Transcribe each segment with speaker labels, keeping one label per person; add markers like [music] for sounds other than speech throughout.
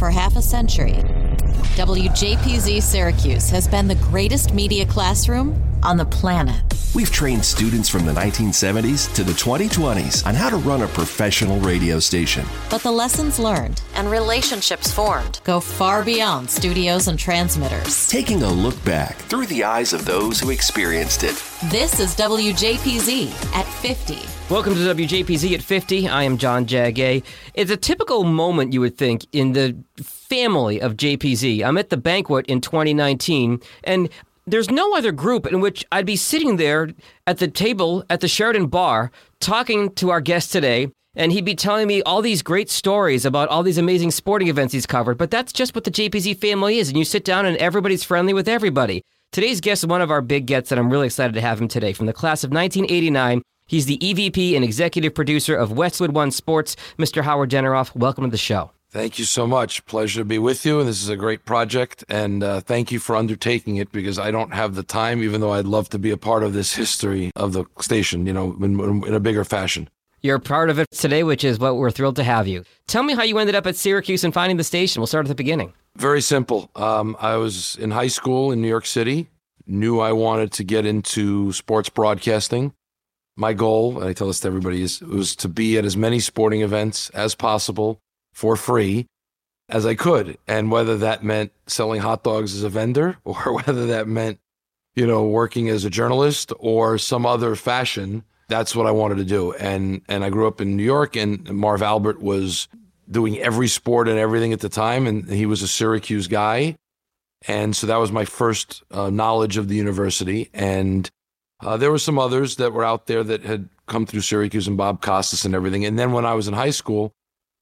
Speaker 1: for half a century, WJPZ Syracuse has been the greatest media classroom on the planet.
Speaker 2: We've trained students from the 1970s to the 2020s on how to run a professional radio station.
Speaker 1: But the lessons learned and relationships formed go far beyond studios and transmitters.
Speaker 2: Taking a look back through the eyes of those who experienced it.
Speaker 1: This is WJPZ at 50.
Speaker 3: Welcome to WJPZ at 50. I am John Jagay. It's a typical moment, you would think, in the family of JPZ. I'm at the banquet in 2019, and there's no other group in which I'd be sitting there at the table at the Sheraton Bar talking to our guest today, and he'd be telling me all these great stories about all these amazing sporting events he's covered. But that's just what the JPZ family is, and you sit down and everybody's friendly with everybody. Today's guest is one of our big gets, and I'm really excited to have him today. From the class of 1989, he's the EVP and executive producer of Westwood One Sports. Mr. Howard Deneroff, welcome to the show.
Speaker 4: Thank you so much. Pleasure to be with you. This is a great project, and uh, thank you for undertaking it because I don't have the time, even though I'd love to be a part of this history of the station, you know, in, in a bigger fashion.
Speaker 3: You're part of it today, which is what we're thrilled to have you. Tell me how you ended up at Syracuse and finding the station. We'll start at the beginning.
Speaker 4: Very simple. Um, I was in high school in New York City, knew I wanted to get into sports broadcasting. My goal, and I tell this to everybody, is was to be at as many sporting events as possible for free as I could. And whether that meant selling hot dogs as a vendor [laughs] or whether that meant, you know, working as a journalist or some other fashion, that's what I wanted to do. And and I grew up in New York and Marv Albert was doing every sport and everything at the time and he was a Syracuse guy. And so that was my first uh, knowledge of the university and uh, there were some others that were out there that had come through Syracuse and Bob Costas and everything. And then when I was in high school,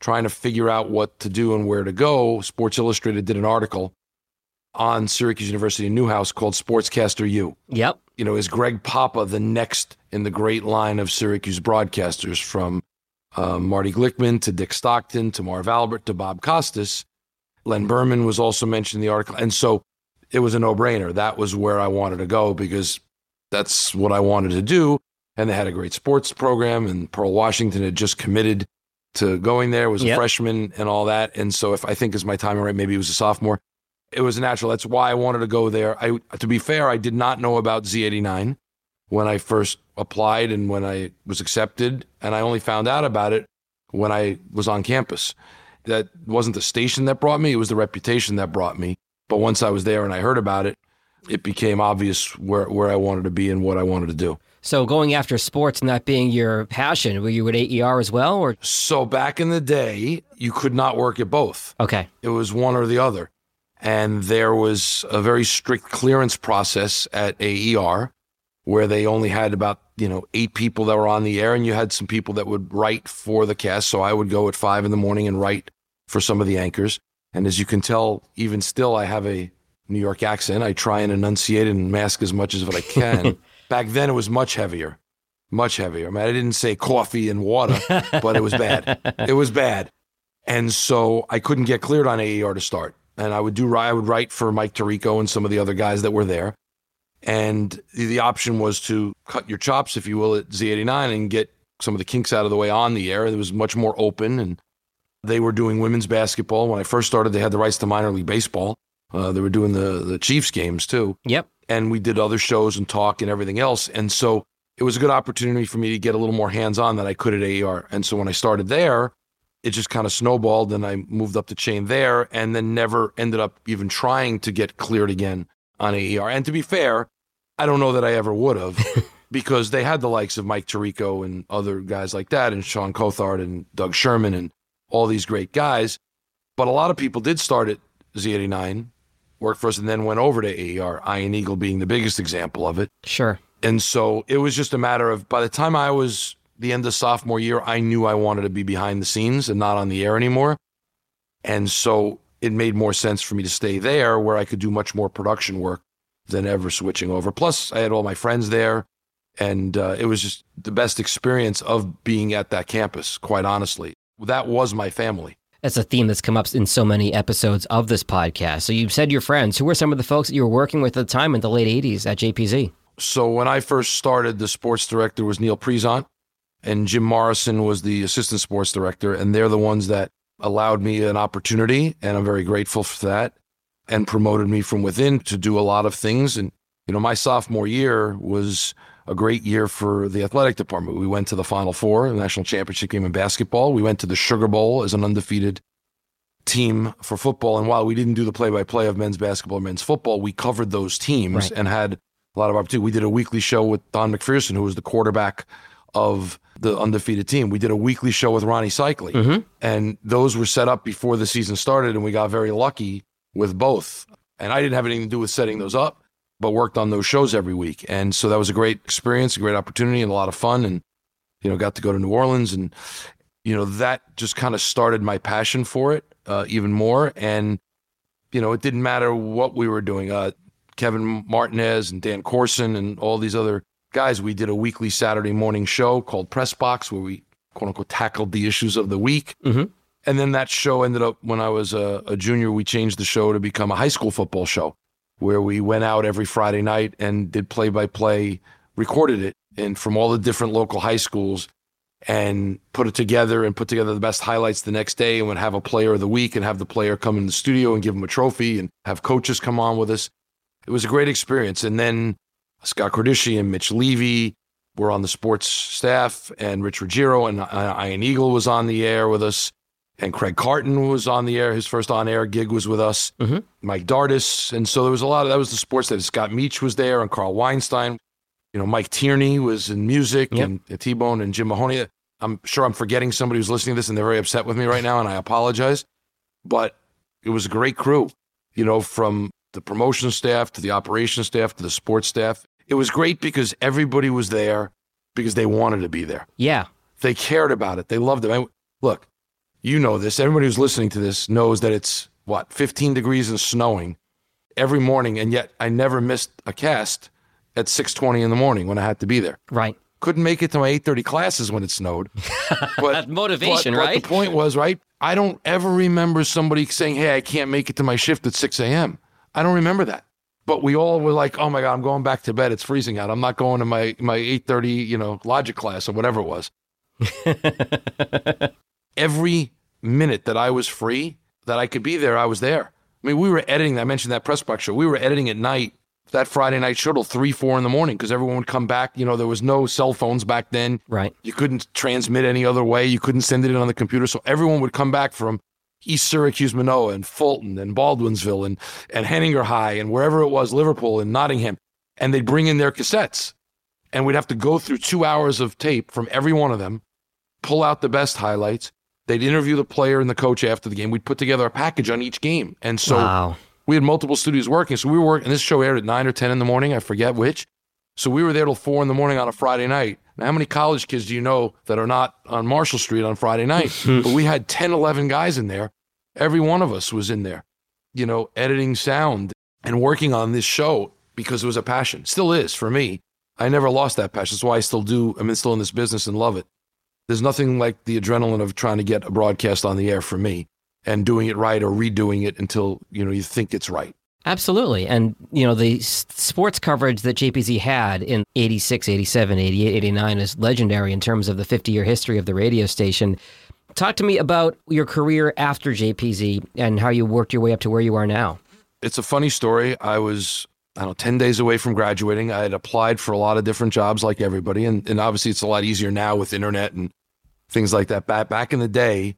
Speaker 4: trying to figure out what to do and where to go, Sports Illustrated did an article on Syracuse University Newhouse called Sportscaster U.
Speaker 3: Yep.
Speaker 4: You know, is Greg Papa the next in the great line of Syracuse broadcasters from uh, Marty Glickman to Dick Stockton to Marv Albert to Bob Costas? Len Berman was also mentioned in the article. And so it was a no brainer. That was where I wanted to go because that's what I wanted to do. And they had a great sports program, and Pearl Washington had just committed to going there, was a
Speaker 3: Yep.
Speaker 4: freshman and all that. And so if I think is my timing right, maybe he was a sophomore. It was natural. That's why I wanted to go there. I to be fair, I did not know about Z89 when I first applied and when I was accepted, and I only found out about it when I was on campus. That wasn't the station that brought me, it was the reputation that brought me. But once I was there and I heard about it, it became obvious where, where I wanted to be and what I wanted to do.
Speaker 3: So going after sports not being your passion, were you at AER as well, or
Speaker 4: So back in the day, you could not work at both.
Speaker 3: okay?
Speaker 4: It was one or the other. And there was a very strict clearance process at AER where they only had about, you know, eight people that were on the air and you had some people that would write for the cast. So I would go at five in the morning and write for some of the anchors. And as you can tell, even still, I have a New York accent. I try and enunciate and mask as much as what I can. [laughs] Back then, it was much heavier, much heavier. I mean, I didn't say coffee and water, but it was bad. It was bad. And so I couldn't get cleared on AER to start. And I would do I would write for Mike Tirico and some of the other guys that were there. And the, the option was to cut your chops, if you will, at Z89 and get some of the kinks out of the way on the air. It was much more open, and they were doing women's basketball. When I first started, they had the rights to minor league baseball. Uh, they were doing the the Chiefs games too
Speaker 3: Yep.
Speaker 4: and we did other shows and talk and everything else. And so it was a good opportunity for me to get a little more hands on than I could at AER. And so when I started there, it just kind of snowballed and I moved up the chain there and then never ended up even trying to get cleared again on AER. And to be fair, I don't know that I ever would have [laughs] because they had the likes of Mike Tirico and other guys like that and Sean Cothard and Doug Sherman and all these great guys. But a lot of people did start at Z89, worked for us, and then went over to AER, Ian Eagle being the biggest example of it.
Speaker 3: Sure.
Speaker 4: And so it was just a matter of by the time I was the end of sophomore year, I knew I wanted to be behind the scenes and not on the air anymore. And so it made more sense for me to stay there where I could do much more production work than ever switching over. Plus, I had all my friends there. And uh, it was just the best experience of being at that campus, quite honestly. That was my family.
Speaker 3: That's a theme that's come up in so many episodes of this podcast. So you said your friends. Who were some of the folks that you were working with at the time in the late 80s at JPZ?
Speaker 4: So when I first started, the sports director was Neil Prezant, and Jim Morrison was the assistant sports director, and they're the ones that allowed me an opportunity, and I'm very grateful for that, and promoted me from within to do a lot of things. And, you know, my sophomore year was a great year for the athletic department. We went to the Final Four, the national championship game in basketball. We went to the Sugar Bowl as an undefeated team for football. And while we didn't do the play by play of men's basketball or men's football, we covered those teams
Speaker 3: Right.
Speaker 4: and had a lot of opportunity. We did a weekly show with Don McPherson, who was the quarterback of the undefeated team. We did a weekly show with Rony Seikaly. Mm-hmm. And those were set up before the season started, and we got very lucky with both. And I didn't have anything to do with setting those up, but worked on those shows every week. And so that was a great experience, a great opportunity, and a lot of fun. And, you know, got to go to New Orleans and, you know, that just kind of started my passion for it uh, even more. And, you know, it didn't matter what we were doing. Uh, Kevin Martinez and Dan Corson and all these other guys, we did a weekly Saturday morning show called Press Box where we quote unquote tackled the issues of the week.
Speaker 3: Mhm.
Speaker 4: And then that show ended up when I was a, a junior, we changed the show to become a high school football show where we went out every Friday night and did play by play, recorded it, and from all the different local high schools and put it together and put together the best highlights the next day and would have a player of the week and have the player come in the studio and give him a trophy and have coaches come on with us. It was a great experience. And then Scott Cordishi and Mitch Levy were on the sports staff and Rich Ruggiero and Ian Eagle was on the air with us. And Craig Carton was on the air. His first on air gig was with us.
Speaker 3: Mhm.
Speaker 4: Mike Dardis. And so there was a lot of that was the sports that Scott Meach was there and Carl Weinstein. You know, Mike Tierney was in music
Speaker 3: Yep.
Speaker 4: and T Bone and Jim Mahoney. I'm sure I'm forgetting somebody who's listening to this and they're very upset with me right now, and I apologize. But it was a great crew, you know, from the promotion staff to the operations staff to the sports staff. It was great because everybody was there because they wanted to be there.
Speaker 3: Yeah.
Speaker 4: They cared about it. They loved it. I, look, you know this. Everybody who's listening to this knows that it's what 15 degrees and snowing every morning, and yet I never missed a cast at 6:20 in the morning when I had to be there.
Speaker 3: Right.
Speaker 4: Couldn't make it to my 8:30 classes when it snowed. [laughs] But
Speaker 3: That's motivation,
Speaker 4: but,
Speaker 3: right?
Speaker 4: But the point was, right? I don't ever remember somebody saying, "Hey, I can't make it to my shift at 6 a.m." I don't remember that. But we all were like, "Oh my god, I'm going back to bed. It's freezing out. I'm not going to my my 8:30, you know, logic class or whatever it was." [laughs] Every minute that I was free, that I could be there, I was there. I mean, we were editing. I mentioned that press box show. We were editing at night that Friday night show till three, four in the morning because everyone would come back. You know, there was no cell phones back then.
Speaker 3: Right.
Speaker 4: You couldn't transmit any other way. You couldn't send it in on the computer. So everyone would come back from East Syracuse, Minoa, and Fulton, and Baldwinsville, and and Henninger High, and wherever it was, Liverpool, and Nottingham, and they'd bring in their cassettes, and we'd have to go through two hours of tape from every one of them, pull out the best highlights. They'd interview the player and the coach after the game. We'd put together a package on each game, and so
Speaker 3: wow.
Speaker 4: we had multiple studios working. So we were working, and this show aired at nine or 10 in the morning. I forget which. So we were there till four in the morning on a Friday night. Now, how many college kids do you know that are not on Marshall Street on Friday night? [laughs] but we had 10, 11 guys in there. Every one of us was in there, you know, editing sound and working on this show because it was a passion. Still is for me. I never lost that passion. That's why I still do. I'm still in this business and love it. There's nothing like the adrenaline of trying to get a broadcast on the air for me and doing it right or redoing it until you know you think it's right.
Speaker 3: Absolutely. And, you know, the s- sports coverage that JPZ had in 86, 87, 88, 89 is legendary in terms of the 50 year history of the radio station. Talk to me about your career after JPZ and how you worked your way up to where you are now.
Speaker 4: It's a funny story. I was I don't know 10 days away from graduating. I had applied for a lot of different jobs like everybody and and obviously it's a lot easier now with internet and things like that. Back back in the day,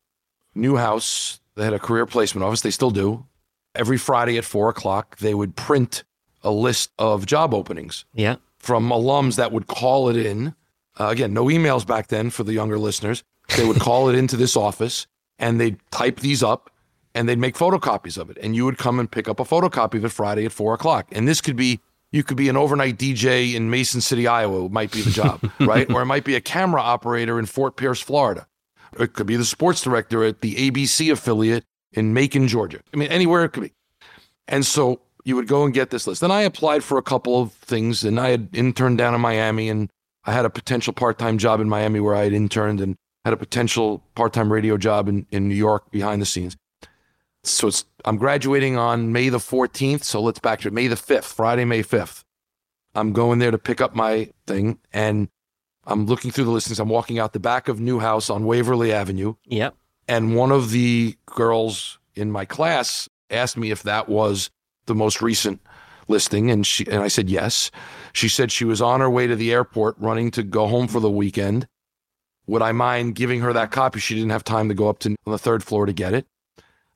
Speaker 4: Newhouse, they had a career placement office. They still do. Every Friday at four o'clock, they would print a list of job openings.
Speaker 3: Yeah.
Speaker 4: from alums that would call it in. Uh, again, no emails back then for the younger listeners. They would call it into this office and they'd type these up and they'd make photocopies of it. And you would come and pick up a photocopy of it Friday at four o'clock. And this could be, you could be an overnight DJ in Mason City, Iowa, might be the job, [laughs] right? Or it might be a camera operator in Fort Pierce, Florida. It could be the sports director at the ABC affiliate in Macon, Georgia. I mean, anywhere it could be. And so you would go and get this list. Then I applied for a couple of things and I had interned down in Miami and I had a potential part time job in Miami where I had interned and had a potential part time radio job in, in New York behind the scenes. So it's, I'm graduating on May the 14th. So let's back to. May the 5th, Friday, May 5th. I'm going there to pick up my thing and I'm looking through the listings. I'm walking out the back of Newhouse on Waverly Avenue
Speaker 3: Yep.
Speaker 4: And one of the girls in my class asked me if that was the most recent listing and she and I said yes. She said she was on her way to the airport running to go home for the weekend. Would I mind giving her that copy? She didn't have time to go up to the third floor to get it.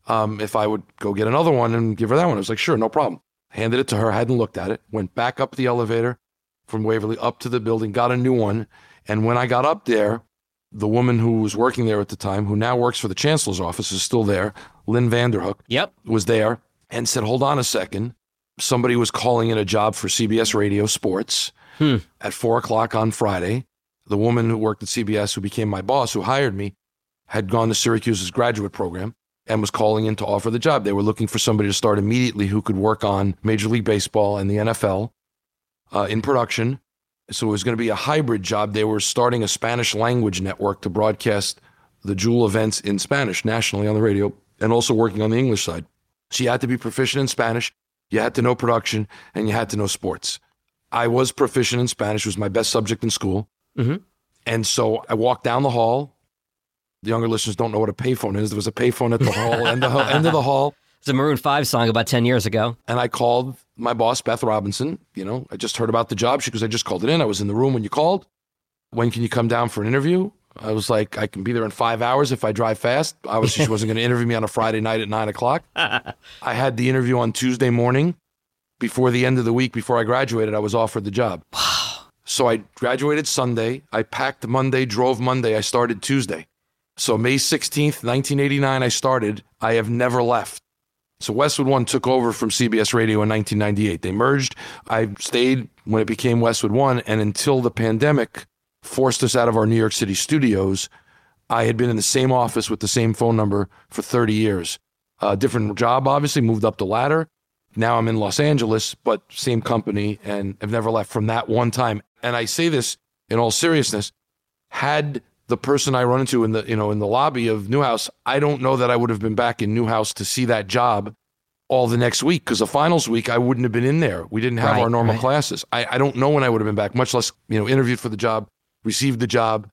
Speaker 4: Um, if I would go get another one and give her that one, I was like, sure, no problem. Handed it to her, hadn't looked at it, went back up the elevator from Waverly up to the building, got a new one. And when I got up there, the woman who was working there at the time, who now works for the chancellor's office, is still there. Lynn Vanderhook
Speaker 3: Yep.
Speaker 4: was there and said, Hold on a second. Somebody was calling in a job for CBS Radio Sports
Speaker 3: Hmm.
Speaker 4: at four o'clock on Friday. The woman who worked at CBS, who became my boss, who hired me, had gone to Syracuse's graduate program and was calling in to offer the job. They were looking for somebody to start immediately who could work on Major League Baseball and the NFL uh, in production. So it was going to be a hybrid job. They were starting a Spanish language network to broadcast the Jewel events in Spanish nationally on the radio and also working on the English side. So you had to be proficient in Spanish, you had to know production, and you had to know sports. I was proficient in Spanish, it was my best subject in school.
Speaker 3: Mhm.
Speaker 4: And so I walked down the hall. The younger listeners don't know what a payphone is. There was a payphone at the hall, end, of, end of the hall. [laughs]
Speaker 3: It's a Maroon 5 song about 10 years ago.
Speaker 4: And I called my boss, Beth Robinson. You know, I just heard about the job. She goes, I just called it in. I was in the room when you called. When can you come down for an interview? I was like, I can be there in five hours if I drive fast. Obviously, she wasn't going [laughs] to interview me on a Friday night at nine o'clock. [laughs] I had the interview on Tuesday morning. Before the end of the week, before I graduated, I was offered the job. Wow. So I graduated Sunday. I packed Monday, drove Monday. I started Tuesday. So May 16th, 1989, I started. I have never left. So Westwood One took over from CBS Radio in 1998. They merged. I stayed when it became Westwood One, and until the pandemic forced us out of our New York City studios, I had been in the same office with the same phone number for 30 years. A different job, obviously, moved up the ladder. Now I'm in Los Angeles, but same company, and I've never left from that one time. And I say this in all seriousness. Had the person I run into in the you know in the lobby of Newhouse, I don't know that I would have been back in Newhouse to see that job all the next week because the finals week I wouldn't have been in there. We didn't have
Speaker 3: Right,
Speaker 4: our normal
Speaker 3: right.
Speaker 4: classes. I, I don't know when I would have been back, much less you know interviewed for the job, received the job,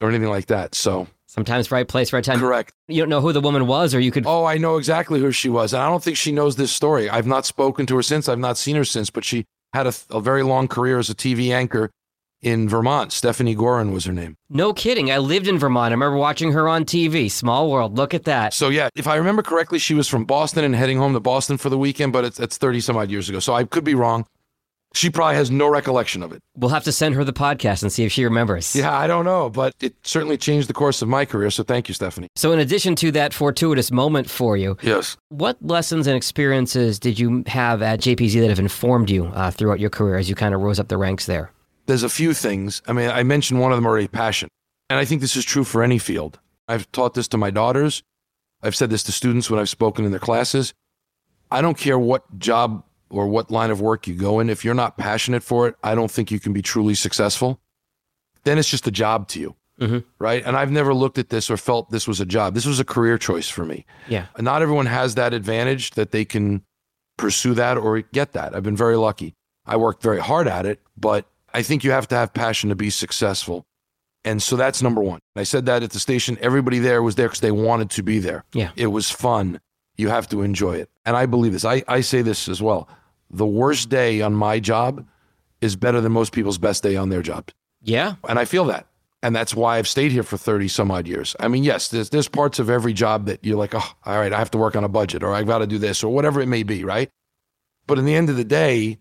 Speaker 4: or anything like that. So
Speaker 3: Sometimes right place, right time.
Speaker 4: correct.
Speaker 3: You don't know who the woman was, or you could.
Speaker 4: Oh, I know exactly who she was, and I don't think she knows this story. I've not spoken to her since. I've not seen her since, but she had a, a very long career as a TV anchor in Vermont. Stephanie Gorin was her name.
Speaker 3: No kidding. I lived in Vermont. I remember watching her on TV. Small world. Look at that.
Speaker 4: So yeah, if I remember correctly, she was from Boston and heading home to Boston for the weekend, but it's it's thirty some odd years ago. So I could be wrong. She probably has no recollection of it.
Speaker 3: We'll have to send her the podcast and see if she remembers.
Speaker 4: Yeah, I don't know, but it certainly changed the course of my career. So thank you, Stephanie.
Speaker 3: So, in addition to that fortuitous moment for you,
Speaker 4: Yes.
Speaker 3: what lessons and experiences did you have at JPZ that have informed you uh, throughout your career as you kind of rose up the ranks there?
Speaker 4: There's a few things. I mean, I mentioned one of them already passion. And I think this is true for any field. I've taught this to my daughters. I've said this to students when I've spoken in their classes. I don't care what job or what line of work you go in. If you're not passionate for it, I don't think you can be truly successful. Then it's just a job to you.
Speaker 3: Mhm.
Speaker 4: Right. And I've never looked at this or felt this was a job. This was a career choice for me.
Speaker 3: Yeah.
Speaker 4: Not everyone has that advantage that they can pursue that or get that. I've been very lucky. I worked very hard at it, but I think you have to have passion to be successful. And so that's number one. I said that at the station. Everybody there was there because they wanted to be there.
Speaker 3: Yeah.
Speaker 4: It was fun. You have to enjoy it. And I believe this. I, I say this as well. The worst day on my job is better than most people's best day on their job.
Speaker 3: Yeah.
Speaker 4: And I feel that. And that's why I've stayed here for 30 some odd years. I mean, yes, there's, there's parts of every job that you're like, oh, all right, I have to work on a budget or I've got to do this or whatever it may be, right? But in the end of the day,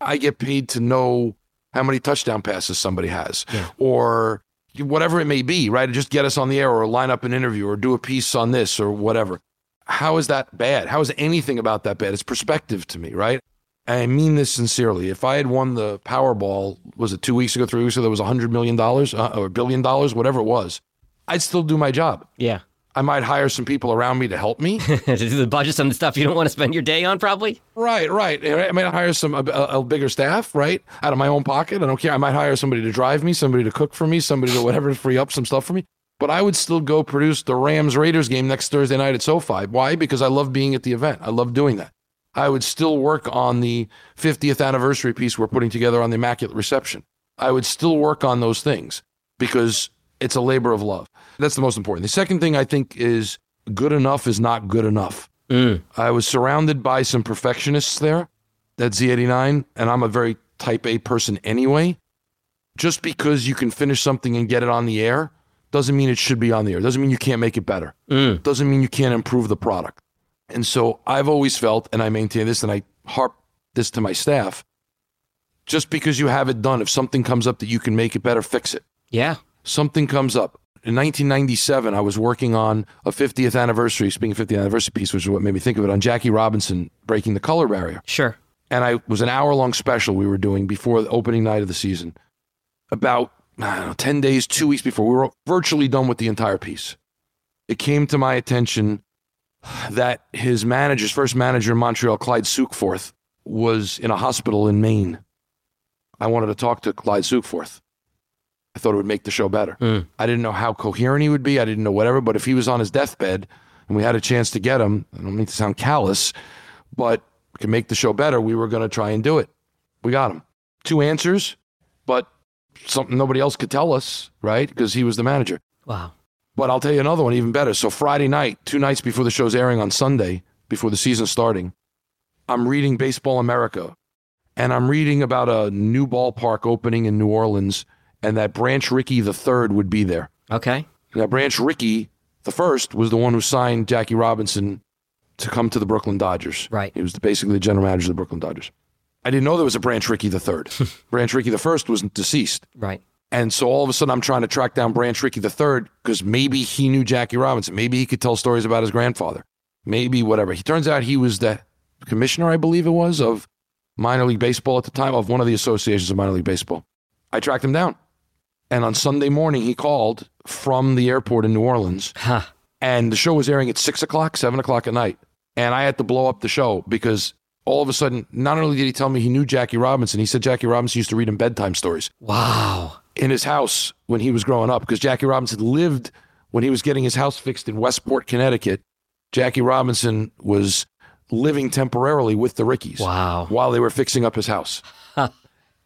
Speaker 4: I get paid to know how many touchdown passes somebody has or whatever it may be, right? Just get us on the air or line up an interview or do a piece on this or whatever. How is that bad? How is anything about that bad? It's perspective to me, right? I mean this sincerely. If I had won the Powerball, was it two weeks ago, three weeks ago, there was a $100 million uh, or a billion dollars, whatever it was, I'd still do my job.
Speaker 3: Yeah.
Speaker 4: I might hire some people around me to help me. [laughs]
Speaker 3: to do the budgets and the stuff you don't want to spend your day on, probably.
Speaker 4: right, right. I might hire some a, a, a bigger staff, right, out of my own pocket. I don't care. I might hire somebody to drive me, somebody to cook for me, somebody to whatever to free up some stuff for me. But I would still go produce the Rams Raiders game next Thursday night at SoFi. Why? Because I love being at the event. I love doing that. I would still work on the 50th anniversary piece we're putting together on the Immaculate Reception. I would still work on those things because it's a labor of love. That's the most important. The second thing I think is good enough is not good enough. Mm. I was surrounded by some perfectionists there at Z89, and I'm a very type A person anyway. Just because you can finish something and get it on the air doesn't mean it should be on the air. Doesn't mean you can't make it better. Mm. Doesn't mean you can't improve the product. And so I've always felt, and I maintain this, and I harp this to my staff just because you have it done, if something comes up that you can make it better, fix it.
Speaker 3: Yeah.
Speaker 4: Something comes up. In 1997, I was working on a 50th anniversary, speaking of 50th anniversary piece, which is what made me think of it, on Jackie Robinson breaking the color barrier.
Speaker 3: Sure.
Speaker 4: And I was an hour long special we were doing before the opening night of the season. About, I don't know, 10 days, two weeks before, we were virtually done with the entire piece. It came to my attention that his manager, his first manager in Montreal, Clyde Sukeforth, was in a hospital in Maine. I wanted to talk to Clyde Sukeforth. I thought it would make the show better. Hmm. I didn't know how coherent he would be. I didn't know whatever, but if he was on his deathbed and we had a chance to get him, I don't mean to sound callous, but could make the show better, we were going to try and do it. We got him. Two answers, but something nobody else could tell us, right? Because he was the manager.
Speaker 3: Wow.
Speaker 4: But I'll tell you another one even better. So Friday night, two nights before the show's airing on Sunday, before the season's starting, I'm reading Baseball America, and I'm reading about a new ballpark opening in New Orleans, and that Branch Rickey the third would be there.
Speaker 3: Okay.
Speaker 4: Now Branch Rickey the first was the one who signed Jackie Robinson to come to the Brooklyn Dodgers.
Speaker 3: Right.
Speaker 4: He was basically the general manager of the Brooklyn Dodgers. I didn't know there was a Branch Rickey the third. [laughs] Branch Rickey the first was deceased.
Speaker 3: Right.
Speaker 4: And so all of a sudden, I'm trying to track down Branch Rickey the third because maybe he knew Jackie Robinson. Maybe he could tell stories about his grandfather. Maybe whatever. He turns out he was the commissioner, I believe it was, of minor league baseball at the time, of one of the associations of minor league baseball. I tracked him down. And on Sunday morning, he called from the airport in New Orleans.
Speaker 3: Huh.
Speaker 4: And the show was airing at six o'clock, seven o'clock at night. And I had to blow up the show because all of a sudden, not only did he tell me he knew Jackie Robinson, he said Jackie Robinson used to read him bedtime stories
Speaker 3: Wow.
Speaker 4: in his house when he was growing up because Jackie Robinson lived when he was getting his house fixed in Westport, Connecticut. Jackie Robinson was living temporarily with the Rickeys
Speaker 3: Wow.
Speaker 4: while they were fixing up his house.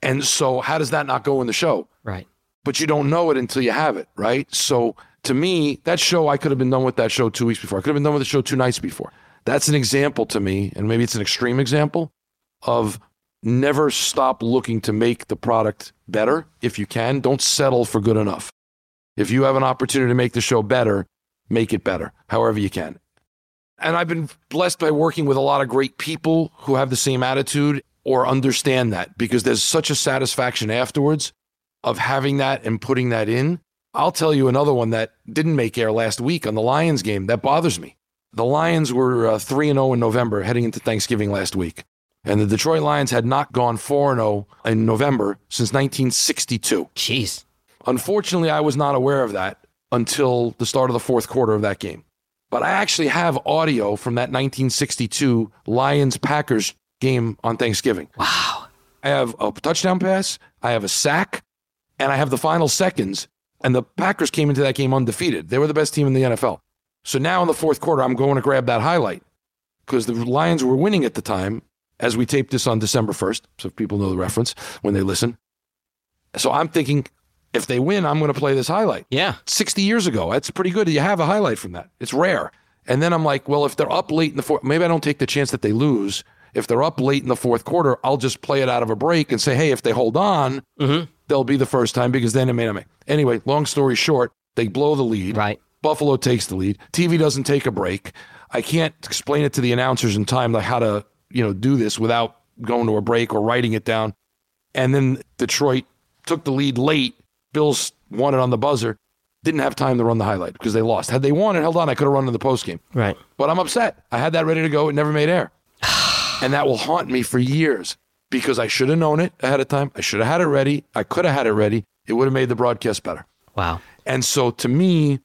Speaker 4: and so, how does that not go in the show?
Speaker 3: Right.
Speaker 4: But you don't know it until you have it, right? So, to me, that show, I could have been done with that show two weeks before. I could have been done with the show two nights before. That's an example to me, and maybe it's an extreme example of never stop looking to make the product better if you can. Don't settle for good enough. If you have an opportunity to make the show better, make it better, however you can. And I've been blessed by working with a lot of great people who have the same attitude or understand that because there's such a satisfaction afterwards of having that and putting that in. I'll tell you another one that didn't make air last week on the Lions game that bothers me. The Lions were uh, 3 and 0 in November heading into Thanksgiving last week. And the Detroit Lions had not gone 4 and 0 in November since 1962.
Speaker 3: Jeez.
Speaker 4: Unfortunately, I was not aware of that until the start of the fourth quarter of that game. But I actually have audio from that 1962 Lions Packers game on Thanksgiving.
Speaker 3: Wow.
Speaker 4: I have a touchdown pass, I have a sack, and I have the final seconds. And the Packers came into that game undefeated. They were the best team in the NFL. So now in the fourth quarter, I'm going to grab that highlight because the Lions were winning at the time as we taped this on December 1st. So if people know the reference when they listen. So I'm thinking, if they win, I'm going to play this highlight.
Speaker 3: Yeah.
Speaker 4: 60 years ago. That's pretty good. You have a highlight from that. It's rare. And then I'm like, well, if they're up late in the fourth, maybe I don't take the chance that they lose. If they're up late in the fourth quarter, I'll just play it out of a break and say, hey, if they hold on, mm-hmm. they'll be the first time because then it may not make. Anyway, long story short, they blow the lead.
Speaker 3: Right.
Speaker 4: Buffalo takes the lead. TV doesn't take a break. I can't explain it to the announcers in time like how to, you know, do this without going to a break or writing it down. And then Detroit took the lead late. Bills won it on the buzzer. Didn't have time to run the highlight because they lost. Had they won and held on, I could have run in the post game.
Speaker 3: Right.
Speaker 4: But I'm upset. I had that ready to go. It never made air. And that will haunt me for years because I should have known it ahead of time. I should have had it ready. I could have had it ready. It would have made the broadcast better.
Speaker 3: Wow.
Speaker 4: And so to me,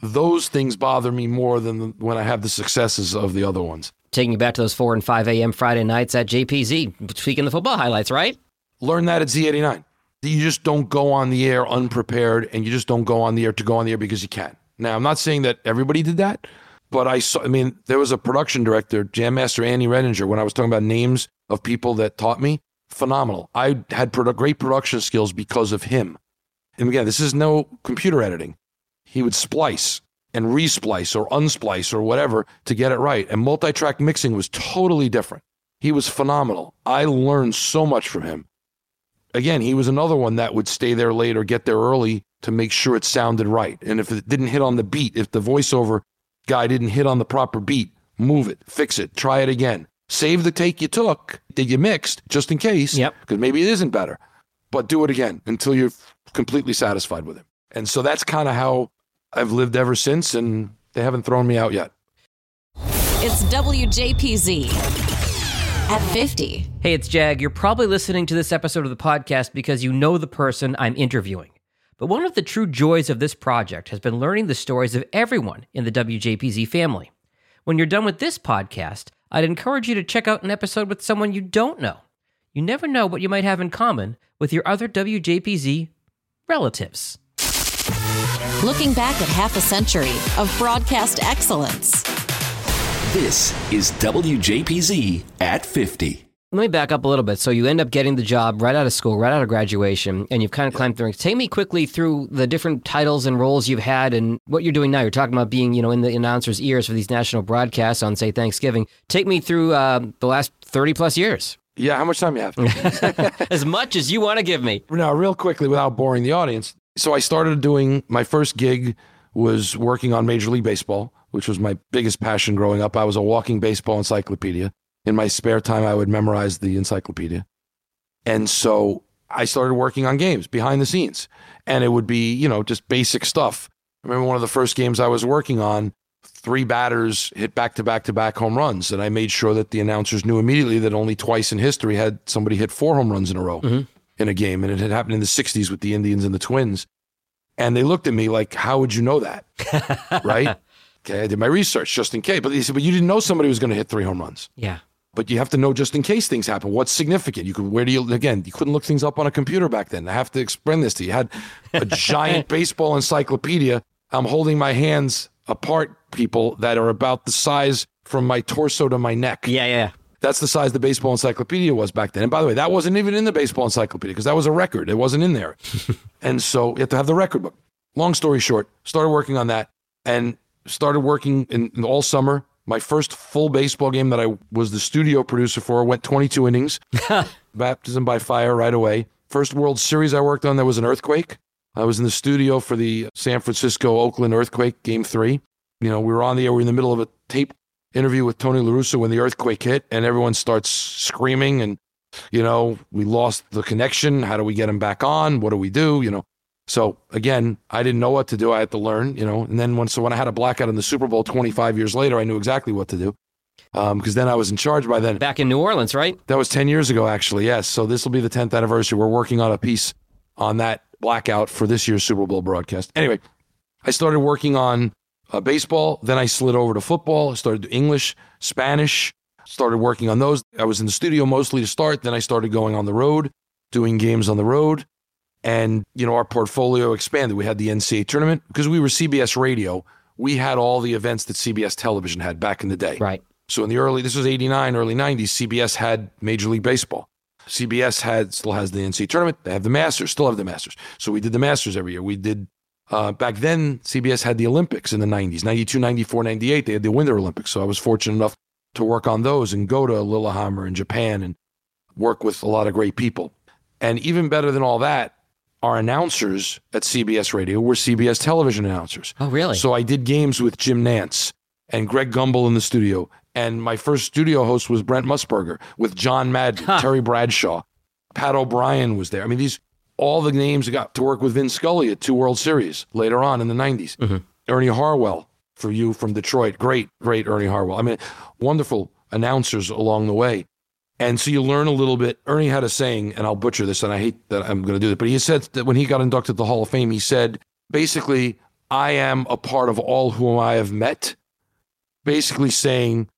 Speaker 4: those things bother me more than when I have the successes of the other ones.
Speaker 3: Taking you back to those 4 and 5 a.m. Friday nights at JPZ, speaking the football highlights, right?
Speaker 4: Learn that at Z89. You just don't go on the air unprepared and you just don't go on the air to go on the air because you can. Now, I'm not saying that everybody did that, but I saw, I mean, there was a production director, Jam Master Andy Redinger, when I was talking about names of people that taught me, phenomenal. I had produ- great production skills because of him. And again, this is no computer editing. he would splice and resplice or unsplice or whatever to get it right. And multi track mixing was totally different. He was phenomenal. I learned so much from him. Again, he was another one that would stay there late or get there early to make sure it sounded right. And if it didn't hit on the beat, if the voiceover guy didn't hit on the proper beat, move it, fix it, try it again. Save the take you took that you mixed just in case.
Speaker 3: Yep.
Speaker 4: Because maybe it isn't better. But do it again until you're completely satisfied with it. And so that's kind of how I've lived ever since, and they haven't thrown me out yet.
Speaker 1: It's WJPZ at 50.
Speaker 3: Hey, it's Jag. You're probably listening to this episode of the podcast because you know the person I'm interviewing. But one of the true joys of this project has been learning the stories of everyone in the WJPZ family. When you're done with this podcast, I'd encourage you to check out an episode with someone you don't know. You never know what you might have in common with your other WJPZ relatives.
Speaker 1: Looking back at half a century of broadcast excellence.
Speaker 2: This is WJPZ at 50.
Speaker 3: Let me back up a little bit. So you end up getting the job right out of school, right out of graduation, and you've kind of climbed through. Take me quickly through the different titles and roles you've had and what you're doing now. You're talking about being, you know, in the announcer's ears for these national broadcasts on, say, Thanksgiving. Take me through uh, the last 30 plus years.
Speaker 4: Yeah, how much time you have? [laughs]
Speaker 3: as much as you want to give me.
Speaker 4: now, real quickly, without boring the audience. So I started doing my first gig was working on Major League Baseball, which was my biggest passion growing up. I was a walking baseball encyclopedia. In my spare time, I would memorize the encyclopedia. And so I started working on games behind the scenes. And it would be, you know, just basic stuff. I remember one of the first games I was working on, three batters hit back to back to back home runs. And I made sure that the announcers knew immediately that only twice in history had somebody hit four home runs in a row mm-hmm. in a game. And it had happened in the 60s with the Indians and the Twins. And they looked at me like, how would you know that? [laughs] right? Okay, I did my research just in case. But they said, but you didn't know somebody was going to hit three home runs.
Speaker 3: Yeah.
Speaker 4: But you have to know just in case things happen. What's significant? You could where do you again? You couldn't look things up on a computer back then. I have to explain this to you. You had a [laughs] giant baseball encyclopedia. I'm holding my hands apart, people that are about the size from my torso to my neck.
Speaker 3: Yeah, yeah.
Speaker 4: That's the size the baseball encyclopedia was back then. And by the way, that wasn't even in the baseball encyclopedia because that was a record. It wasn't in there. [laughs] and so you have to have the record book. Long story short, started working on that and started working in, in all summer. My first full baseball game that I was the studio producer for went 22 innings. [laughs] Baptism by fire right away. First World Series I worked on, there was an earthquake. I was in the studio for the San Francisco Oakland earthquake, game three. You know, we were on the air, we were in the middle of a tape interview with Tony La Russa when the earthquake hit, and everyone starts screaming. And, you know, we lost the connection. How do we get him back on? What do we do? You know, so again, I didn't know what to do. I had to learn, you know. And then when so when I had a blackout in the Super Bowl 25 years later, I knew exactly what to do because then I was in charge by then.
Speaker 3: Back in New Orleans, right?
Speaker 4: That was 10 years ago, actually. Yes. So this will be the 10th anniversary. We're working on a piece on that blackout for this year's Super Bowl broadcast. Anyway, I started working on uh, baseball. Then I slid over to football. I started English, Spanish. Started working on those. I was in the studio mostly to start. Then I started going on the road, doing games on the road. And, you know, our portfolio expanded. We had the NCAA tournament because we were CBS radio. We had all the events that CBS television had back in the day.
Speaker 3: Right.
Speaker 4: So in the early, this was 89, early 90s, CBS had Major League Baseball. CBS had, still has the NCAA tournament. They have the Masters, still have the Masters. So we did the Masters every year. We did, uh, back then, CBS had the Olympics in the 90s, 92, 94, 98. They had the Winter Olympics. So I was fortunate enough to work on those and go to Lillehammer in Japan and work with a lot of great people. And even better than all that, our announcers at CBS Radio were CBS television announcers.
Speaker 3: Oh, really?
Speaker 4: So I did games with Jim Nantz and Greg Gumbel in the studio. And my first studio host was Brent Musburger with John Madden, Terry Bradshaw, Pat O'Brien was there. I mean, these all the names got to work with Vin Scully at two World Series later on in the 90s. Mm-hmm. Ernie Harwell for you from Detroit. Great, great Ernie Harwell. I mean, wonderful announcers along the way. And so you learn a little bit. Ernie had a saying, and I'll butcher this, and I hate that I'm going to do this, but he said that when he got inducted to the Hall of Fame, he said, basically, I am a part of all whom I have met. Basically saying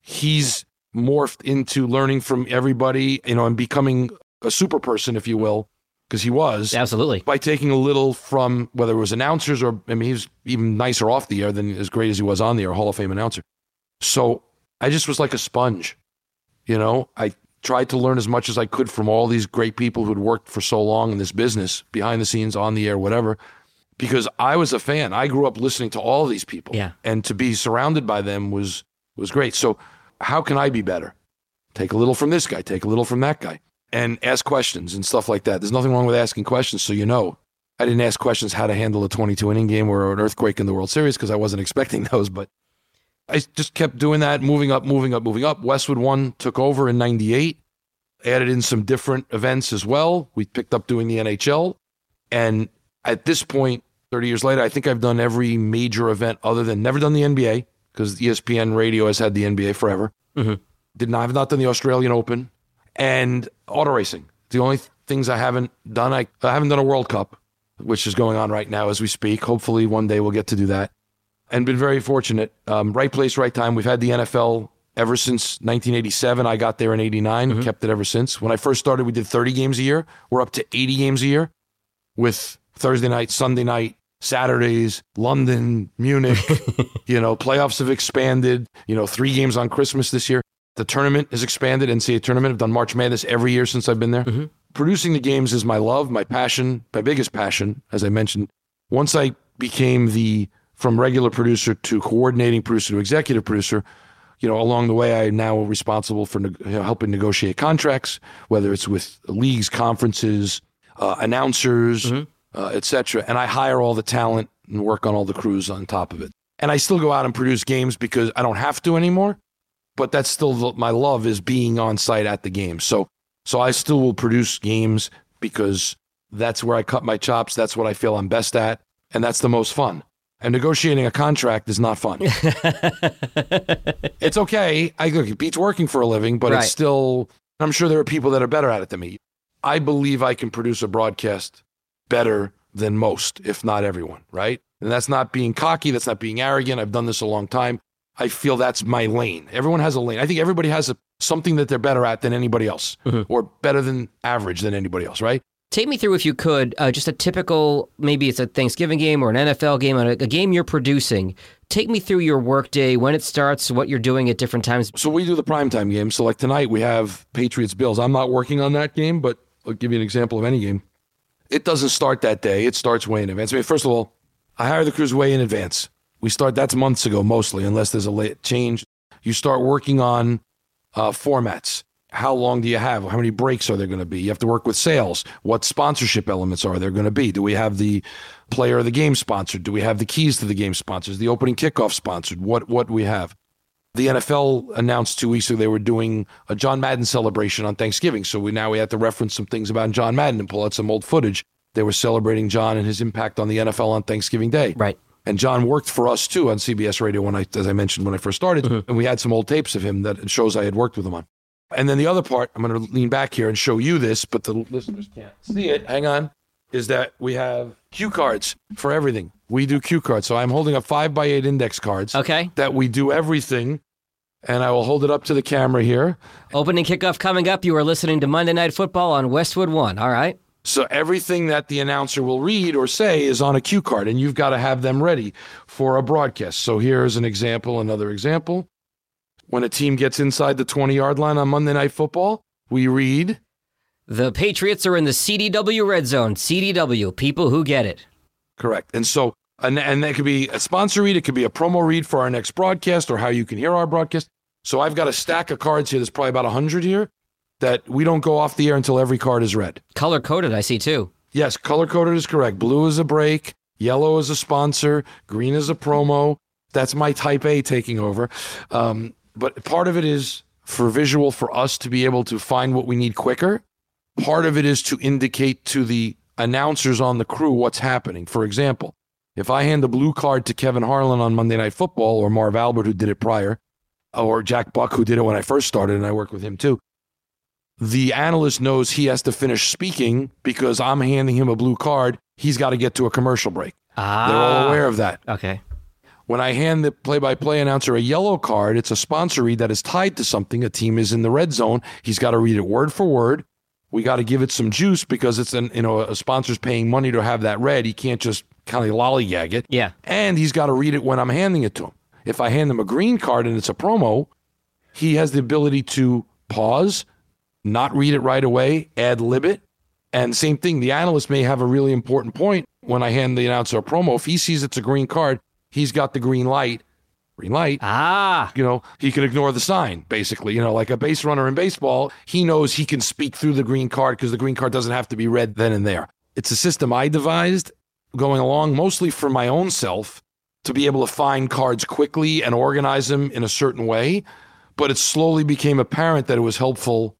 Speaker 4: he's morphed into learning from everybody, you know, and becoming a super person, if you will, because he was
Speaker 3: Absolutely.
Speaker 4: by taking a little from whether it was announcers or I mean he was even nicer off the air than as great as he was on the air, Hall of Fame announcer. So I just was like a sponge, you know. I tried to learn as much as I could from all these great people who'd worked for so long in this business, behind the scenes, on the air, whatever. because I was a fan. I grew up listening to all these people.
Speaker 3: Yeah.
Speaker 4: And to be surrounded by them was was great. So how can I be better? Take a little from this guy, take a little from that guy, and ask questions and stuff like that. There's nothing wrong with asking questions so you know. I didn't ask questions how to handle a 22 inning game or an earthquake in the World Series because I wasn't [laughs] expecting those, but I just kept doing that, moving up, moving up, moving up. Westwood One took over in 98, added in some different events as well. We picked up doing the NHL. And at this point, 30 years later, I think I've done every major event other than never done the NBA because ESPN radio has had the NBA forever.
Speaker 3: Mhm.
Speaker 4: Did not, have not done the Australian Open and auto racing. The only things I haven't done, I, I haven't done a World Cup, which is going on right now as we speak. Hopefully, one day we'll get to do that. And been very fortunate. Um, right place, right time. We've had the NFL ever since 1987. I got there in 89, kept it ever since. When I first started, we did 30 games a year. We're up to 80 games a year with Thursday night, Sunday night, Saturdays, London, Munich. [laughs] you know, playoffs have expanded. You know, three games on Christmas this year. The tournament has expanded. NCAA tournament. I've done March Madness every year since I've been there. Producing the games is my love, my passion, my biggest passion, as I mentioned. Once I became the from regular producer to coordinating producer to executive producer, you know, along the way, I'm now responsible for know, helping negotiate contracts, whether it's with leagues, conferences, uh, announcers, uh, et cetera. And I hire all the talent and work on all the crews on top of it. And I still go out and produce games because I don't have to anymore. But that's still the, my love is being on site at the game. So, so I still will produce games because that's where I cut my chops. That's what I feel I'm best at, and that's the most fun. And negotiating a contract is not fun. [laughs] it's okay. I look, it beats working for a living, but
Speaker 3: Right.
Speaker 4: it's still. I'm sure there are people that are better at it than me. I believe I can produce a broadcast better than most, if not everyone. Right, and that's not being cocky. That's not being arrogant. I've done this a long time. I feel that's my lane. Everyone has a lane. I think everybody has a, something that they're better at than anybody else, mm-hmm. or better than average than anybody else. Right.
Speaker 3: Take me through, if you could, uh, just a typical, maybe it's a Thanksgiving game or an NFL game, a, a game you're producing. Take me through your workday, when it starts, what you're doing at different times.
Speaker 4: So we do the primetime game. So like tonight we have Patriots Bills. I'm not working on that game, but I'll give you an example of any game. It doesn't start that day. It starts way in advance. I mean, first of all, I hire the crews way in advance. We start that's months ago mostly, unless there's a late change. You start working on uh, formats. How long do you have? How many breaks are there going to be? You have to work with sales. What sponsorship elements are there going to be? Do we have the player of the game sponsored? Do we have the keys to the game sponsors? The opening kickoff sponsored? What what we have? The NFL announced two weeks ago they were doing a John Madden celebration on Thanksgiving. So we now we had to reference some things about John Madden and pull out some old footage. They were celebrating John and his impact on the NFL on Thanksgiving Day.
Speaker 3: Right.
Speaker 4: And John worked for us too on CBS Radio when I, as I mentioned when I first started, mm-hmm. and we had some old tapes of him that shows I had worked with him on. And then the other part, I'm going to lean back here and show you this, but the listeners can't see it. Hang on, is that we have cue cards for everything. We do cue cards, so I'm holding up five by eight index cards
Speaker 3: Okay.
Speaker 4: that we do everything, and I will hold it up to the camera here.
Speaker 3: Opening kickoff coming up. You are listening to Monday Night Football on Westwood One. All right.
Speaker 4: So everything that the announcer will read or say is on a cue card, and you've got to have them ready for a broadcast. So here's an example, another example. When a team gets inside the 20 yard line on Monday Night Football, we read,
Speaker 3: The Patriots are in the CDW red zone. CDW, people who get it.
Speaker 4: correct. And so, and, and that could be a sponsor read, it could be a promo read for our next broadcast or how you can hear our broadcast. So I've got a stack of cards here. There's probably about 100 here that we don't go off the air until every card is read.
Speaker 3: Color coded, I see too.
Speaker 4: Yes, color coded is correct. Blue is a break, yellow is a sponsor, green is a promo. That's my type A taking over. Um, but part of it is for visual for us to be able to find what we need quicker. Part of it is to indicate to the announcers on the crew what's happening. For example, if I hand a blue card to Kevin Harlan on Monday Night Football or Marv Albert, who did it prior, or Jack Buck, who did it when I first started, and I work with him too, the analyst knows he has to finish speaking because I'm handing him a blue card. He's got to get to a commercial break.
Speaker 3: Ah.
Speaker 4: They're all aware of that.
Speaker 3: Okay.
Speaker 4: When I hand the play by play announcer a yellow card, it's a sponsor read that is tied to something. A team is in the red zone. He's got to read it word for word. We got to give it some juice because it's an you know a sponsor's paying money to have that read. He can't just kind of lollygag it.
Speaker 3: Yeah.
Speaker 4: And he's got to read it when I'm handing it to him. If I hand him a green card and it's a promo, he has the ability to pause, not read it right away, ad lib it. And same thing, the analyst may have a really important point when I hand the announcer a promo, if he sees it's a green card, he's got the green light. Green light.
Speaker 3: Ah.
Speaker 4: You know, he can ignore the sign, basically. You know, like a base runner in baseball, he knows he can speak through the green card because the green card doesn't have to be read then and there. It's a system I devised going along mostly for my own self to be able to find cards quickly and organize them in a certain way. But it slowly became apparent that it was helpful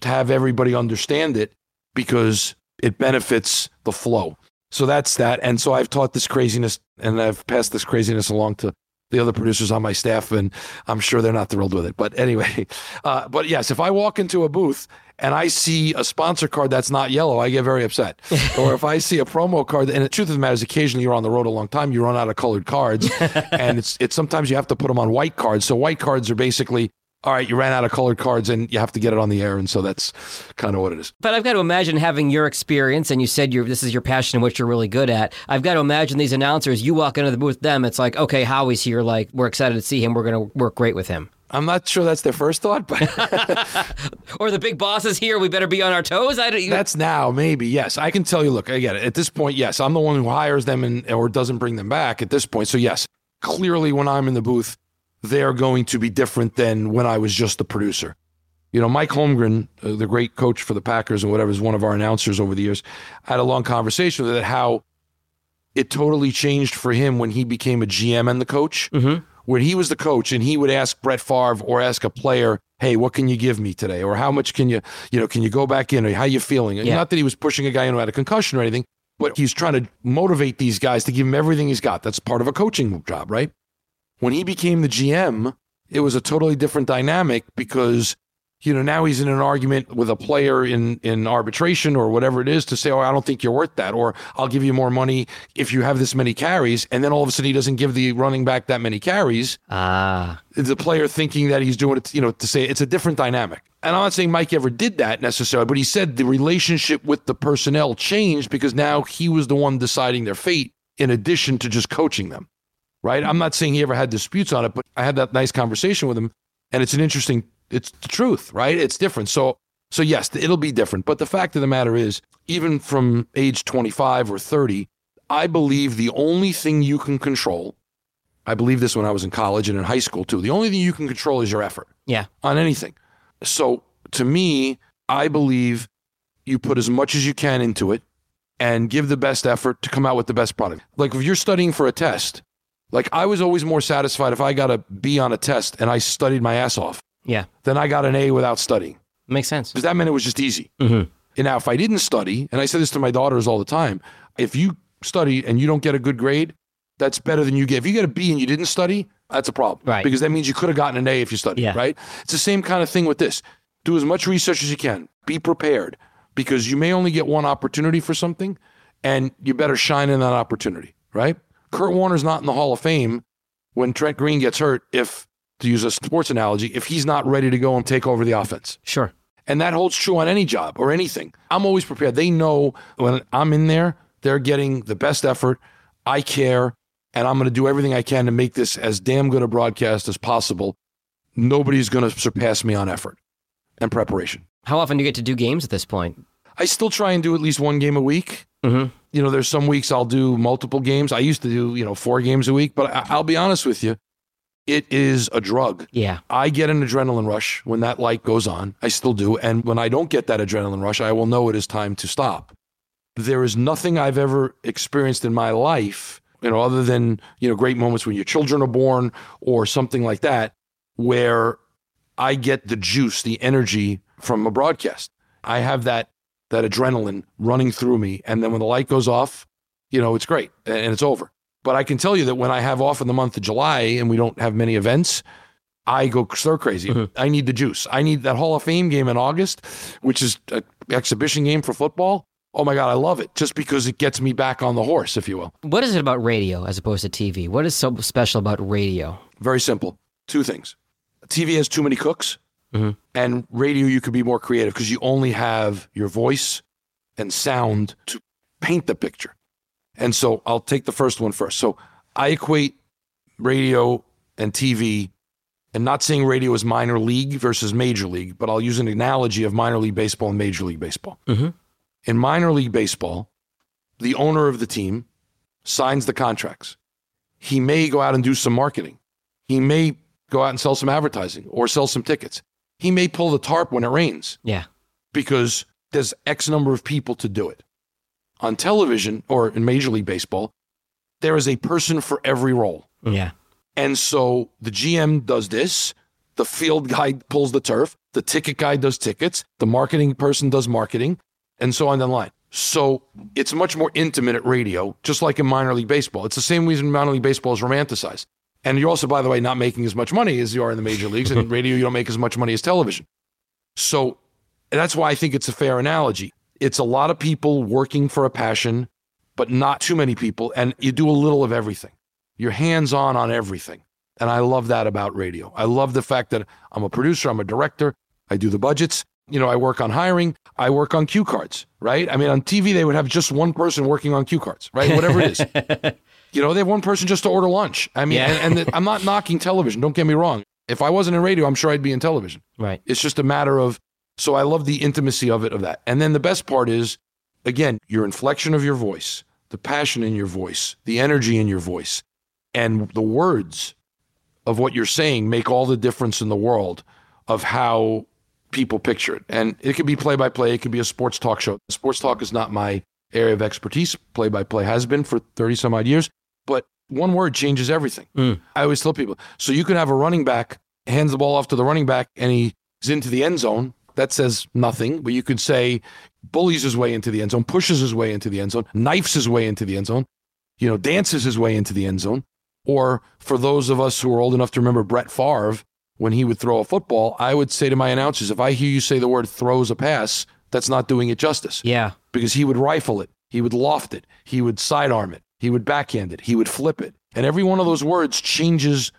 Speaker 4: to have everybody understand it because it benefits the flow. So that's that. And so I've taught this craziness and I've passed this craziness along to the other producers on my staff, and I'm sure they're not thrilled with it. But anyway, [laughs] uh, but yes, if I walk into a booth and I see a sponsor card that's not yellow, I get very upset. [laughs] or if I see a promo card, and the truth of the matter is, occasionally you're on the road a long time, you run out of colored cards, [laughs] and it's it's sometimes you have to put them on white cards. So white cards are basically all right, you ran out of colored cards and you have to get it on the air. And so that's kind of what it is.
Speaker 3: But I've got to imagine having your experience, and you said you're, this is your passion and what you're really good at. I've got to imagine these announcers, you walk into the booth them, it's like, okay, Howie's here. Like, we're excited to see him. We're going to work great with him.
Speaker 4: I'm not sure that's their first thought, but [laughs]
Speaker 3: or the big boss is here. We better be on our toes. I don't,
Speaker 4: that's now maybe yes. I can tell you. Look, I get it. At this point, yes, I'm the one who hires them and or doesn't bring them back. At this point, so yes, clearly when I'm in the booth, they're going to be different than when I was just the producer. You know, Mike Holmgren, uh, the great coach for the Packers and whatever, is one of our announcers over the years. I had a long conversation with it how it totally changed for him when he became a GM and the coach.
Speaker 3: Mm-hmm.
Speaker 4: When he was the coach and he would ask Brett Favre or ask a player, "Hey, what can you give me today?" or "How much can you, you know, can you go back in?" or "How you feeling?"
Speaker 3: Yeah.
Speaker 4: Not that he was pushing a guy in who had a concussion or anything, but he's trying to motivate these guys to give him everything he's got. That's part of a coaching job, right? When he became the GM, it was a totally different dynamic because you know now he's in an argument with a player in in arbitration or whatever it is to say oh I don't think you're worth that or I'll give you more money if you have this many carries and then all of a sudden he doesn't give the running back that many carries.
Speaker 3: Ah.
Speaker 4: The player thinking that he's doing it you know to say it's a different dynamic. And I'm not saying Mike ever did that necessarily but he said the relationship with the personnel changed because now he was the one deciding their fate in addition to just coaching them right? I'm not saying he ever had disputes on it, but I had that nice conversation with him, and it's an interesting. It's the truth, right? It's different. So, so yes, it'll be different. But the fact of the matter is, even from age 25 or 30, I believe the only thing you can control. I believe this when I was in college and in high school too. The only thing you can control is your effort.
Speaker 3: Yeah.
Speaker 4: On anything. So to me, I believe you put as much as you can into it and give the best effort to come out with the best product. Like if you're studying for a test, like I was always more satisfied if I got a B on a test and I studied my ass off
Speaker 3: Yeah.
Speaker 4: Then I got an A without studying
Speaker 3: Makes sense.
Speaker 4: because that meant it was just easy.
Speaker 3: Mhm.
Speaker 4: And now if I didn't study, and I say this to my daughters all the time, if you study and you don't get a good grade, that's better than you get. If you get a B and you didn't study, that's a problem.
Speaker 3: Right.
Speaker 4: Because that means you could have gotten an A if you studied,
Speaker 3: Yeah.
Speaker 4: right? It's the same kind of thing with this. Do as much research as you can. Be prepared because you may only get one opportunity for something and you better shine in that opportunity, right? Kurt Warner's not in the Hall of Fame when Trent Green gets hurt if to use a sports analogy, if he's not ready to go and take over the offense.
Speaker 3: Sure.
Speaker 4: And that holds true on any job or anything. I'm always prepared. They know when I'm in there, they're getting the best effort. I care, and I'm going to do everything I can to make this as damn good a broadcast as possible. Nobody's going to surpass me on effort and preparation.
Speaker 3: How often do you get to do games at this point?
Speaker 4: I still try and do at least one game a week.
Speaker 3: Mhm.
Speaker 4: You know, there's some weeks I'll do multiple games. I used to do, you know, four games a week, but I, I'll be honest with you, it is a drug.
Speaker 3: Yeah.
Speaker 4: I get an adrenaline rush when that light goes on. I still do. And when I don't get that adrenaline rush, I will know it is time to stop. There is nothing I've ever experienced in my life, you know, other than, you know, great moments when your children are born or something like that, where I get the juice, the energy from a broadcast. I have that that adrenaline running through me. And then when the light goes off, you know, it's great and it's over. But I can tell you that when I have off in the month of July and we don't have many events, I go stir crazy. Mm-hmm. I need the juice. I need that Hall of Fame game in August, which is an exhibition game for football. Oh my God, I love it just because it gets me back on the horse, if you will.
Speaker 3: What is it about radio as opposed to TV? What is so special about radio?
Speaker 4: Very simple. Two things. TV has too many cooks, and radio, you could be more creative because you only have your voice and sound to paint the picture. And so I'll take the first one first. So I equate radio and TV, and not saying radio is minor league versus major league, but I'll use an analogy of minor league baseball and major league baseball.
Speaker 3: Mhm.
Speaker 4: In minor league baseball, the owner of the team signs the contracts. He may go out and do some marketing. He may go out and sell some advertising or sell some tickets. He may pull the tarp when it rains
Speaker 3: Yeah.
Speaker 4: because there's X number of people to do it. On television or in Major League Baseball, there is a person for every role.
Speaker 3: Yeah.
Speaker 4: And so the GM does this, the field [laughs] guy pulls the turf, the ticket guy does tickets, the marketing person does marketing, and so on down the line. So it's much more intimate at radio, just like in minor league baseball. It's the same reason minor league baseball is romanticized. And you're also, by the way, not making as much money as you are in the major leagues. And [laughs] radio, you don't make as much money as television. So that's why I think it's a fair analogy. It's a lot of people working for a passion, but not too many people. And you do a little of everything. You're hands on on everything. And I love that about radio. I love the fact that I'm a producer, I'm a director, I do the budgets. You know, I work on hiring, I work on cue cards, right? I mean, on TV, they would have just one person working on cue cards, right? Whatever it is. [laughs] you know, they have one person just to order lunch. I mean,
Speaker 3: Yeah.
Speaker 4: and, and the, I'm not knocking television, don't get me wrong. If I wasn't in radio, I'm sure I'd be in television.
Speaker 3: Right.
Speaker 4: It's just a matter of, so I love the intimacy of it, of that. And then the best part is, again, your inflection of your voice, the passion in your voice, the energy in your voice, and the words of what you're saying make all the difference in the world of how people picture it. And it could be play by play, it could be a sports talk show. Sports talk is not my area of expertise. Play by play has been for 30 some odd years, but one word changes everything.
Speaker 3: Mm.
Speaker 4: I always tell people so you can have a running back hands the ball off to the running back and he's into the end zone. That says nothing, but you could say bullies his way into the end zone, pushes his way into the end zone, knifes his way into the end zone, you know, dances his way into the end zone. Or for those of us who are old enough to remember Brett Favre, when he would throw a football, I would say to my announcers, if I hear you say the word throws a pass, that's not doing it justice
Speaker 3: Yeah.
Speaker 4: because he would rifle it, he would loft it, he would sidearm it, he would backhand it, he would flip it. And every one of those words changes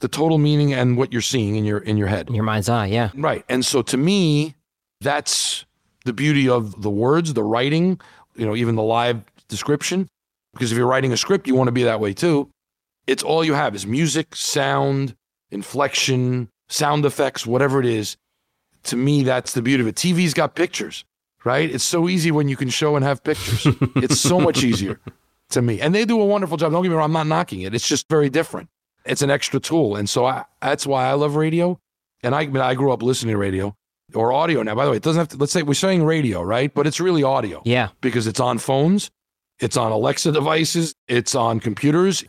Speaker 4: the total meaning and what you're seeing in your in your head.
Speaker 3: In your mind's eye. Yeah.
Speaker 4: Right. And so to me, that's the beauty of the words, the writing, you know, even the live description. Because if you're writing a script, you want to be that way too. It's all you have is music, sound, inflection, sound effects, whatever it is. To me, that's the beauty of it. TV's got pictures, right? It's so easy when you can show and have pictures. [laughs] it's so much easier to me. And they do a wonderful job. Don't get me wrong, I'm not knocking it. It's just very different. It's an extra tool. And so I, that's why I love radio. And I, I, mean, I grew up listening to radio or audio now. By the way, it doesn't have to, let's say we're saying radio, right? But it's really audio
Speaker 3: Yeah.
Speaker 4: because it's on phones, it's on Alexa devices, it's on computers.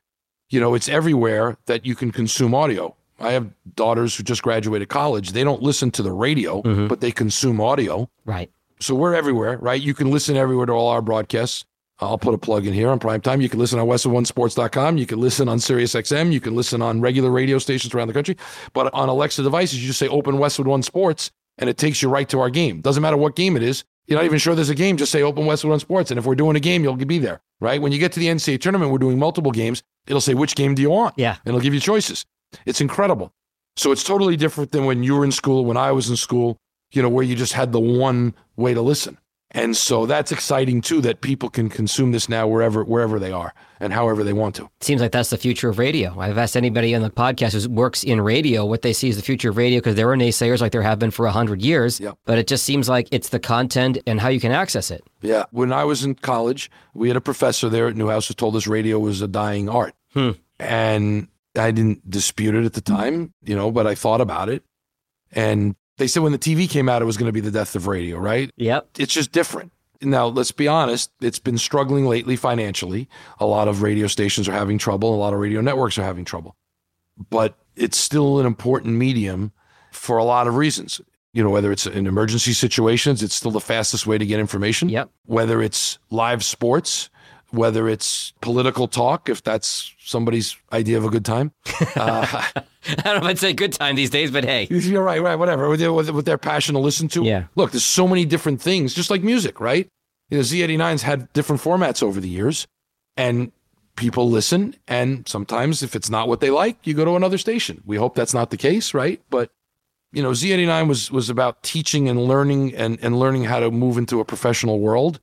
Speaker 4: You know, it's everywhere that you can consume audio. I have daughters who just graduated college. They don't listen to the radio, mm-hmm. but they consume audio.
Speaker 3: Right.
Speaker 4: So we're everywhere, right? You can listen everywhere to all our broadcasts. Uh, I'll put a plug in here on prime time. You can listen on westwood1sports.com. You can listen on SiriusXM. You can listen on regular radio stations around the country. But on Alexa devices, you just say open Westwood One Sports and it takes you right to our game. Doesn't matter what game it is. You're not even sure there's a game. Just say open Westwood One Sports. And if we're doing a game, you'll be there, right? When you get to the NCAA tournament, we're doing multiple games. It'll say, which game do you want?
Speaker 3: Yeah.
Speaker 4: And it'll give you choices. It's incredible. So it's totally different than when you were in school, when I was in school, you know, where you just had the one way to listen. And so that's exciting too that people can consume this now wherever wherever they are and however they want to.
Speaker 3: Seems like that's the future of radio. I've asked anybody on the podcast who works in radio what they see as the future of radio because there are naysayers like there have been for a hundred years.
Speaker 4: Yep.
Speaker 3: But it just seems like it's the content and how you can access it.
Speaker 4: Yeah. When I was in college, we had a professor there at Newhouse who told us radio was a dying art.
Speaker 3: Hmm.
Speaker 4: And I didn't dispute it at the mm-hmm. time, you know, but I thought about it. And they said when the TV came out, it was going to be the death of radio, right?
Speaker 3: Yep.
Speaker 4: it's just different. Now, let's be honest, it's been struggling lately financially. A lot of radio stations are having trouble, a lot of radio networks are having trouble. But it's still an important medium for a lot of reasons. You know, whether it's in emergency situations, it's still the fastest way to get information.
Speaker 3: Yep.
Speaker 4: Whether it's live sports, whether it's political talk, if that's somebody's idea of a good time. [laughs] Uh,
Speaker 3: I don't know if I'd say good time these days, but hey. [laughs]
Speaker 4: you're right, right, whatever. With, their- with, with their passion to listen to.
Speaker 3: Yeah.
Speaker 4: Look, there's so many different things, just like music, right? You know, Z89's had different formats over the years, and people listen. And sometimes, if it's not what they like, you go to another station. We hope that's not the case, right? But you know, Z89 was was about teaching and learning and and learning how to move into a professional world.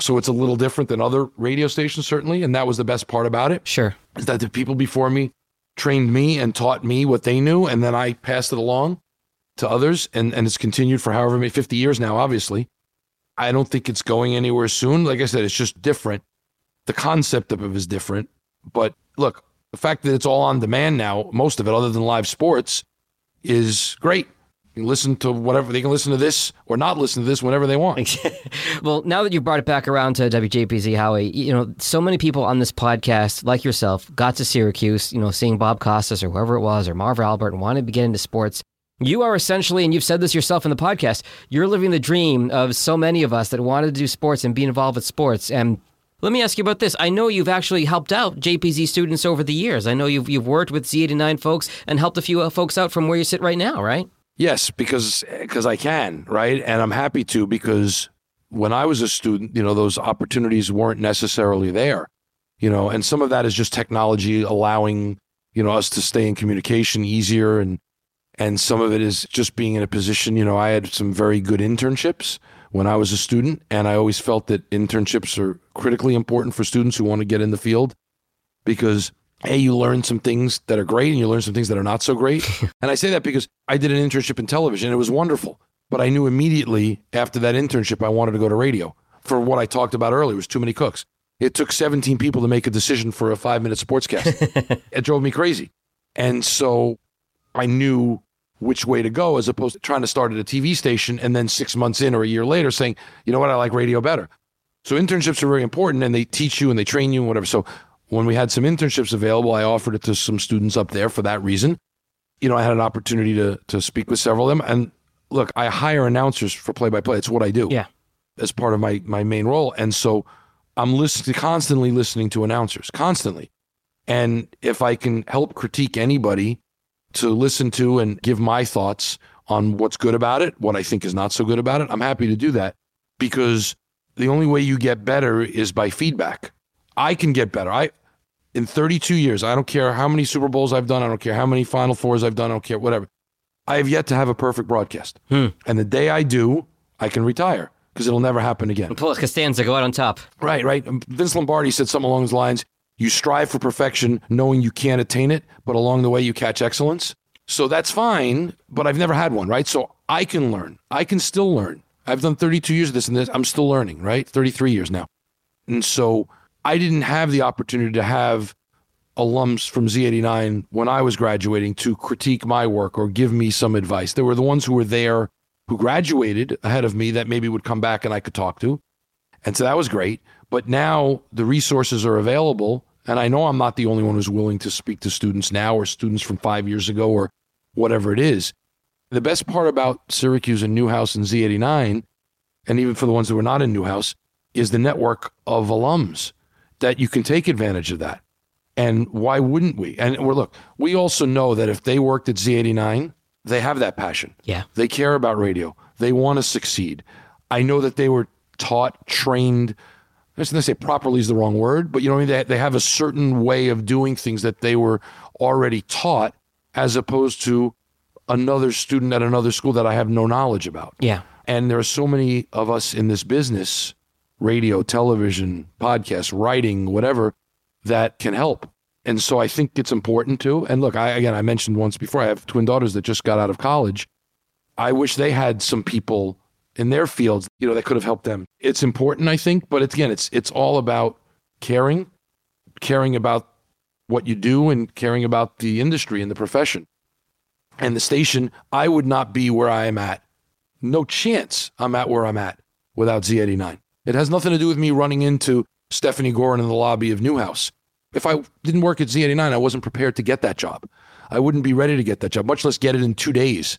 Speaker 4: So it's a little different than other radio stations, certainly, and that was the best part about it
Speaker 3: Sure.
Speaker 4: is that the people before me trained me and taught me what they knew, and then I passed it along to others, and, and it's continued for however many 50 years now, obviously. I don't think it's going anywhere soon. Like I said, it's just different. The concept of it is different. But look, the fact that it's all on demand now, most of it, other than live sports, is great. You listen to whatever they can listen to this or not listen to this whenever they want. [laughs]
Speaker 3: well, now that you brought it back around to WJPZ, Howie, you know, so many people on this podcast, like yourself, got to Syracuse, you know, seeing Bob Costas or whoever it was, or Marv Albert, and wanted to get into sports. You are essentially, and you've said this yourself in the podcast, you're living the dream of so many of us that wanted to do sports and be involved with sports. And let me ask you about this. I know you've actually helped out JPZ students over the years. I know you've you've worked with Z89 folks and helped a few uh, folks out from where you sit right now, right?
Speaker 4: Yes, because because I can, right? And I'm happy to because when I was a student, you know, those opportunities weren't necessarily there. You know, and some of that is just technology allowing, you know, us to stay in communication easier and and some of it is just being in a position, you know, I had some very good internships when I was a student. And I always felt that internships are critically important for students who want to get in the field because A, you learn some things that are great and you learn some things that are not so great. [laughs] and I say that because I did an internship in television. It was wonderful. But I knew immediately after that internship, I wanted to go to radio for what I talked about earlier. It was too many cooks. It took 17 people to make a decision for a five minute sportscast. [laughs] it drove me crazy. And so I knew which way to go as opposed to trying to start at a TV station and then six months in or a year later saying, you know what, I like radio better. So internships are very important and they teach you and they train you and whatever. So when we had some internships available, I offered it to some students up there for that reason. You know, I had an opportunity to to speak with several of them. And look, I hire announcers for play by play. It's what I do.
Speaker 3: Yeah.
Speaker 4: As part of my my main role. And so I'm listening constantly listening to announcers, constantly. And if I can help critique anybody to listen to and give my thoughts on what's good about it, what I think is not so good about it, I'm happy to do that because the only way you get better is by feedback. I can get better. I in 32 years, I don't care how many Super Bowls I've done, I don't care how many Final Fours I've done, I don't care whatever. I have yet to have a perfect broadcast.
Speaker 3: Hmm.
Speaker 4: And the day I do, I can retire because it'll never happen again.
Speaker 3: Pull Costanza, go out on top.
Speaker 4: Right, right. Vince Lombardi said something along those lines. You strive for perfection knowing you can't attain it, but along the way you catch excellence. So that's fine, but I've never had one, right? So I can learn. I can still learn. I've done 32 years of this and this. I'm still learning, right? 33 years now. And so I didn't have the opportunity to have alums from Z89 when I was graduating to critique my work or give me some advice. There were the ones who were there who graduated ahead of me that maybe would come back and I could talk to. And so that was great. But now the resources are available and I know I'm not the only one who's willing to speak to students now or students from five years ago or whatever it is. The best part about Syracuse and Newhouse and Z89, and even for the ones that were not in Newhouse, is the network of alums that you can take advantage of that. And why wouldn't we? And we're look, we also know that if they worked at Z89, they have that passion.
Speaker 3: Yeah.
Speaker 4: They care about radio. They want to succeed. I know that they were taught, trained, I was going to say properly is the wrong word, but you know what I mean? They, they have a certain way of doing things that they were already taught as opposed to another student at another school that I have no knowledge about.
Speaker 3: Yeah.
Speaker 4: And there are so many of us in this business radio, television, podcast, writing, whatever that can help. And so I think it's important too. And look, I again I mentioned once before I have twin daughters that just got out of college. I wish they had some people in their fields, you know, that could have helped them. It's important, I think, but it's, again, it's it's all about caring, caring about what you do and caring about the industry and the profession. And the station, I would not be where I am at. No chance I'm at where I'm at without Z89. It has nothing to do with me running into Stephanie Gorin in the lobby of Newhouse. If I didn't work at Z89, I wasn't prepared to get that job. I wouldn't be ready to get that job, much less get it in two days.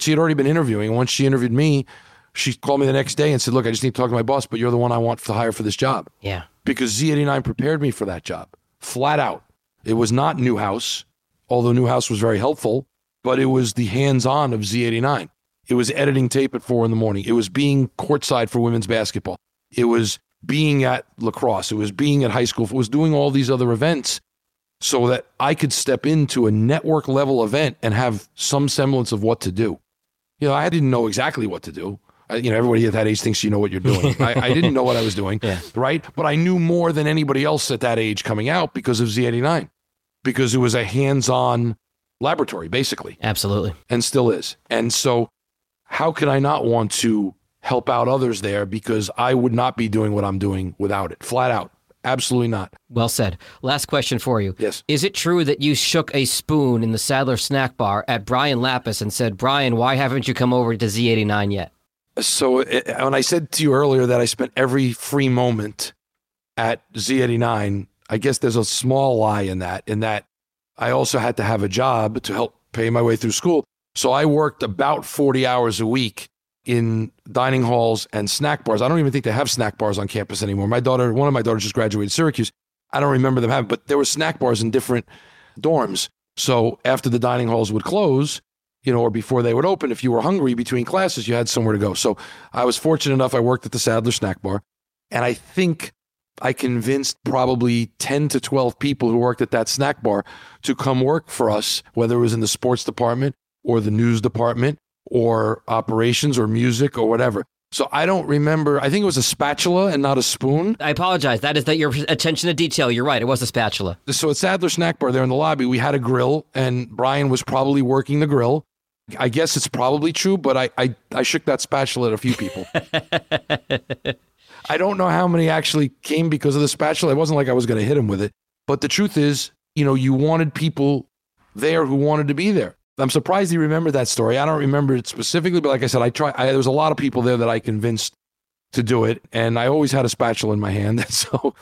Speaker 4: She had already been interviewing. Once she interviewed me, she called me the next day and said, Look, I just need to talk to my boss, but you're the one I want to hire for this job.
Speaker 3: Yeah.
Speaker 4: Because Z89 prepared me for that job, flat out. It was not Newhouse, although Newhouse was very helpful, but it was the hands on of Z89. It was editing tape at four in the morning. It was being courtside for women's basketball. It was being at lacrosse. It was being at high school. It was doing all these other events so that I could step into a network level event and have some semblance of what to do. You know, I didn't know exactly what to do. I, you know, everybody at that age thinks you know what you're doing. I, I didn't know what I was doing, [laughs]
Speaker 3: Yeah.
Speaker 4: right? But I knew more than anybody else at that age coming out because of Z89, because it was a hands on laboratory, basically
Speaker 3: Absolutely.
Speaker 4: and still is. And so, how could I not want to help out others there because I would not be doing what I'm doing without it. Flat out. Absolutely not.
Speaker 3: Well said. Last question for you.
Speaker 4: Yes.
Speaker 3: Is it true that you shook a spoon in the Sadler snack bar at Brian Lapis and said, Brian, why haven't you come over to Z89 yet?
Speaker 4: So it, when I said to you earlier that I spent every free moment at Z89, I guess there's a small lie in that, in that I also had to have a job to help pay my way through school. So I worked about 40 hours a week in dining halls and snack bars. I don't even think they have snack bars on campus anymore. My daughter, one of my daughters just graduated Syracuse. I don't remember them having, but there were snack bars in different dorms. So after the dining halls would close, you know, or before they would open, if you were hungry between classes, you had somewhere to go. So I was fortunate enough. I worked at the Sadler Snack Bar, and I think I convinced probably 10 to 12 people who worked at that snack bar to come work for us, whether it was in the sports department or the news department or operations or music or whatever. So I don't remember. I think it was a spatula and not a spoon.
Speaker 3: I apologize. That is that your attention to detail. You're right. It was a spatula.
Speaker 4: So at Sadler Snack Bar there in the lobby, we had a grill, and Brian was probably working the grill. I guess it's probably true, but I I, I shook that spatula at a few people. [laughs] I don't know how many actually came because of the spatula. It wasn't like I was going to hit him with it. But the truth is, you know, you wanted people there who wanted to be there. I'm surprised you remember that story. I don't remember it specifically, but like I said, I try. I, there was a lot of people there that I convinced to do it, and I always had a spatula in my hand, [laughs] so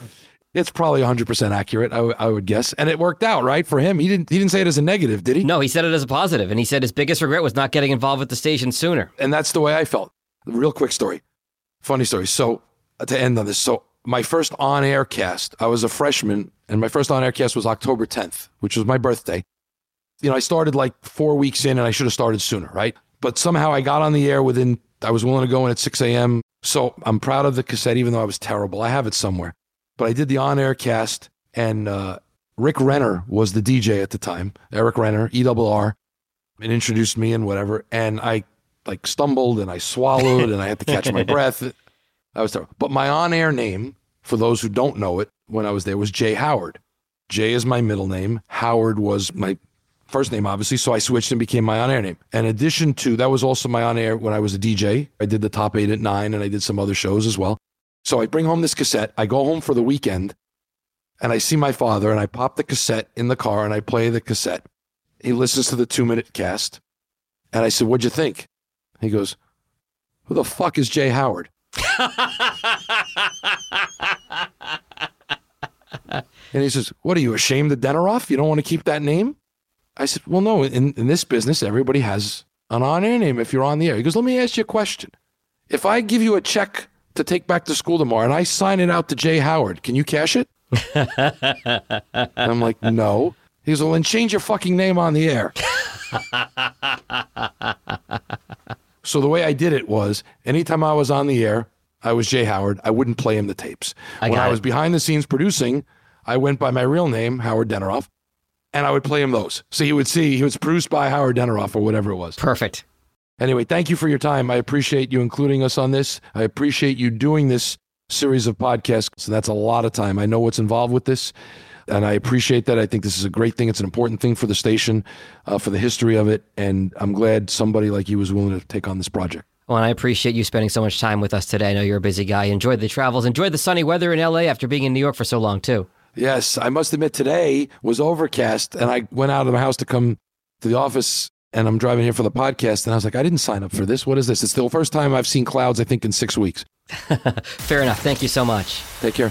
Speaker 4: it's probably 100 percent accurate. I, w- I would guess, and it worked out right for him. He didn't. He didn't say it as a negative, did he?
Speaker 3: No, he said it as a positive, and he said his biggest regret was not getting involved with the station sooner.
Speaker 4: And that's the way I felt. Real quick story, funny story. So uh, to end on this, so my first on-air cast, I was a freshman, and my first on-air cast was October 10th, which was my birthday you know, I started like four weeks in and I should have started sooner, right? But somehow I got on the air within, I was willing to go in at 6 a.m. So I'm proud of the cassette, even though I was terrible. I have it somewhere. But I did the on air cast, and uh, Rick Renner was the DJ at the time, Eric Renner, ERR, and introduced me and whatever. And I like stumbled and I swallowed and I had to catch my [laughs] breath. I was terrible. But my on air name, for those who don't know it, when I was there was Jay Howard. Jay is my middle name. Howard was my first name, obviously. So I switched and became my on air name. In addition to that, was also my on air when I was a DJ. I did the top eight at nine and I did some other shows as well. So I bring home this cassette. I go home for the weekend and I see my father and I pop the cassette in the car and I play the cassette. He listens to the two minute cast. And I said, What'd you think? He goes, Who the fuck is Jay Howard? [laughs] and he says, What are you ashamed of Deneroff? You don't want to keep that name? I said, Well, no, in, in this business, everybody has an on air name if you're on the air. He goes, Let me ask you a question. If I give you a check to take back to school tomorrow and I sign it out to Jay Howard, can you cash it? and [laughs] I'm like, No. He goes, Well, then change your fucking name on the air. [laughs] so the way I did it was anytime I was on the air, I was Jay Howard. I wouldn't play him the tapes.
Speaker 3: I
Speaker 4: when I
Speaker 3: it.
Speaker 4: was behind the scenes producing, I went by my real name, Howard Deneroff, and I would play him those. So he would see he was produced by Howard Deneroff or whatever it was.
Speaker 3: Perfect.
Speaker 4: Anyway, thank you for your time. I appreciate you including us on this. I appreciate you doing this series of podcasts. So that's a lot of time. I know what's involved with this, and I appreciate that. I think this is a great thing. It's an important thing for the station, uh, for the history of it, and I'm glad somebody like you was willing to take on this project.
Speaker 3: Well, and I appreciate you spending so much time with us today. I know you're a busy guy. Enjoyed the travels. Enjoyed the sunny weather in LA after being in New York for so long, too.
Speaker 4: Yes, I must admit today was overcast, and I went out of my house to come to the office, and I'm driving here for the podcast, and I was like, I didn't sign up for this. What is this? It's the first time I've seen clouds, I think, in six weeks. [laughs]
Speaker 3: Fair enough. Thank you so much.
Speaker 4: Take care.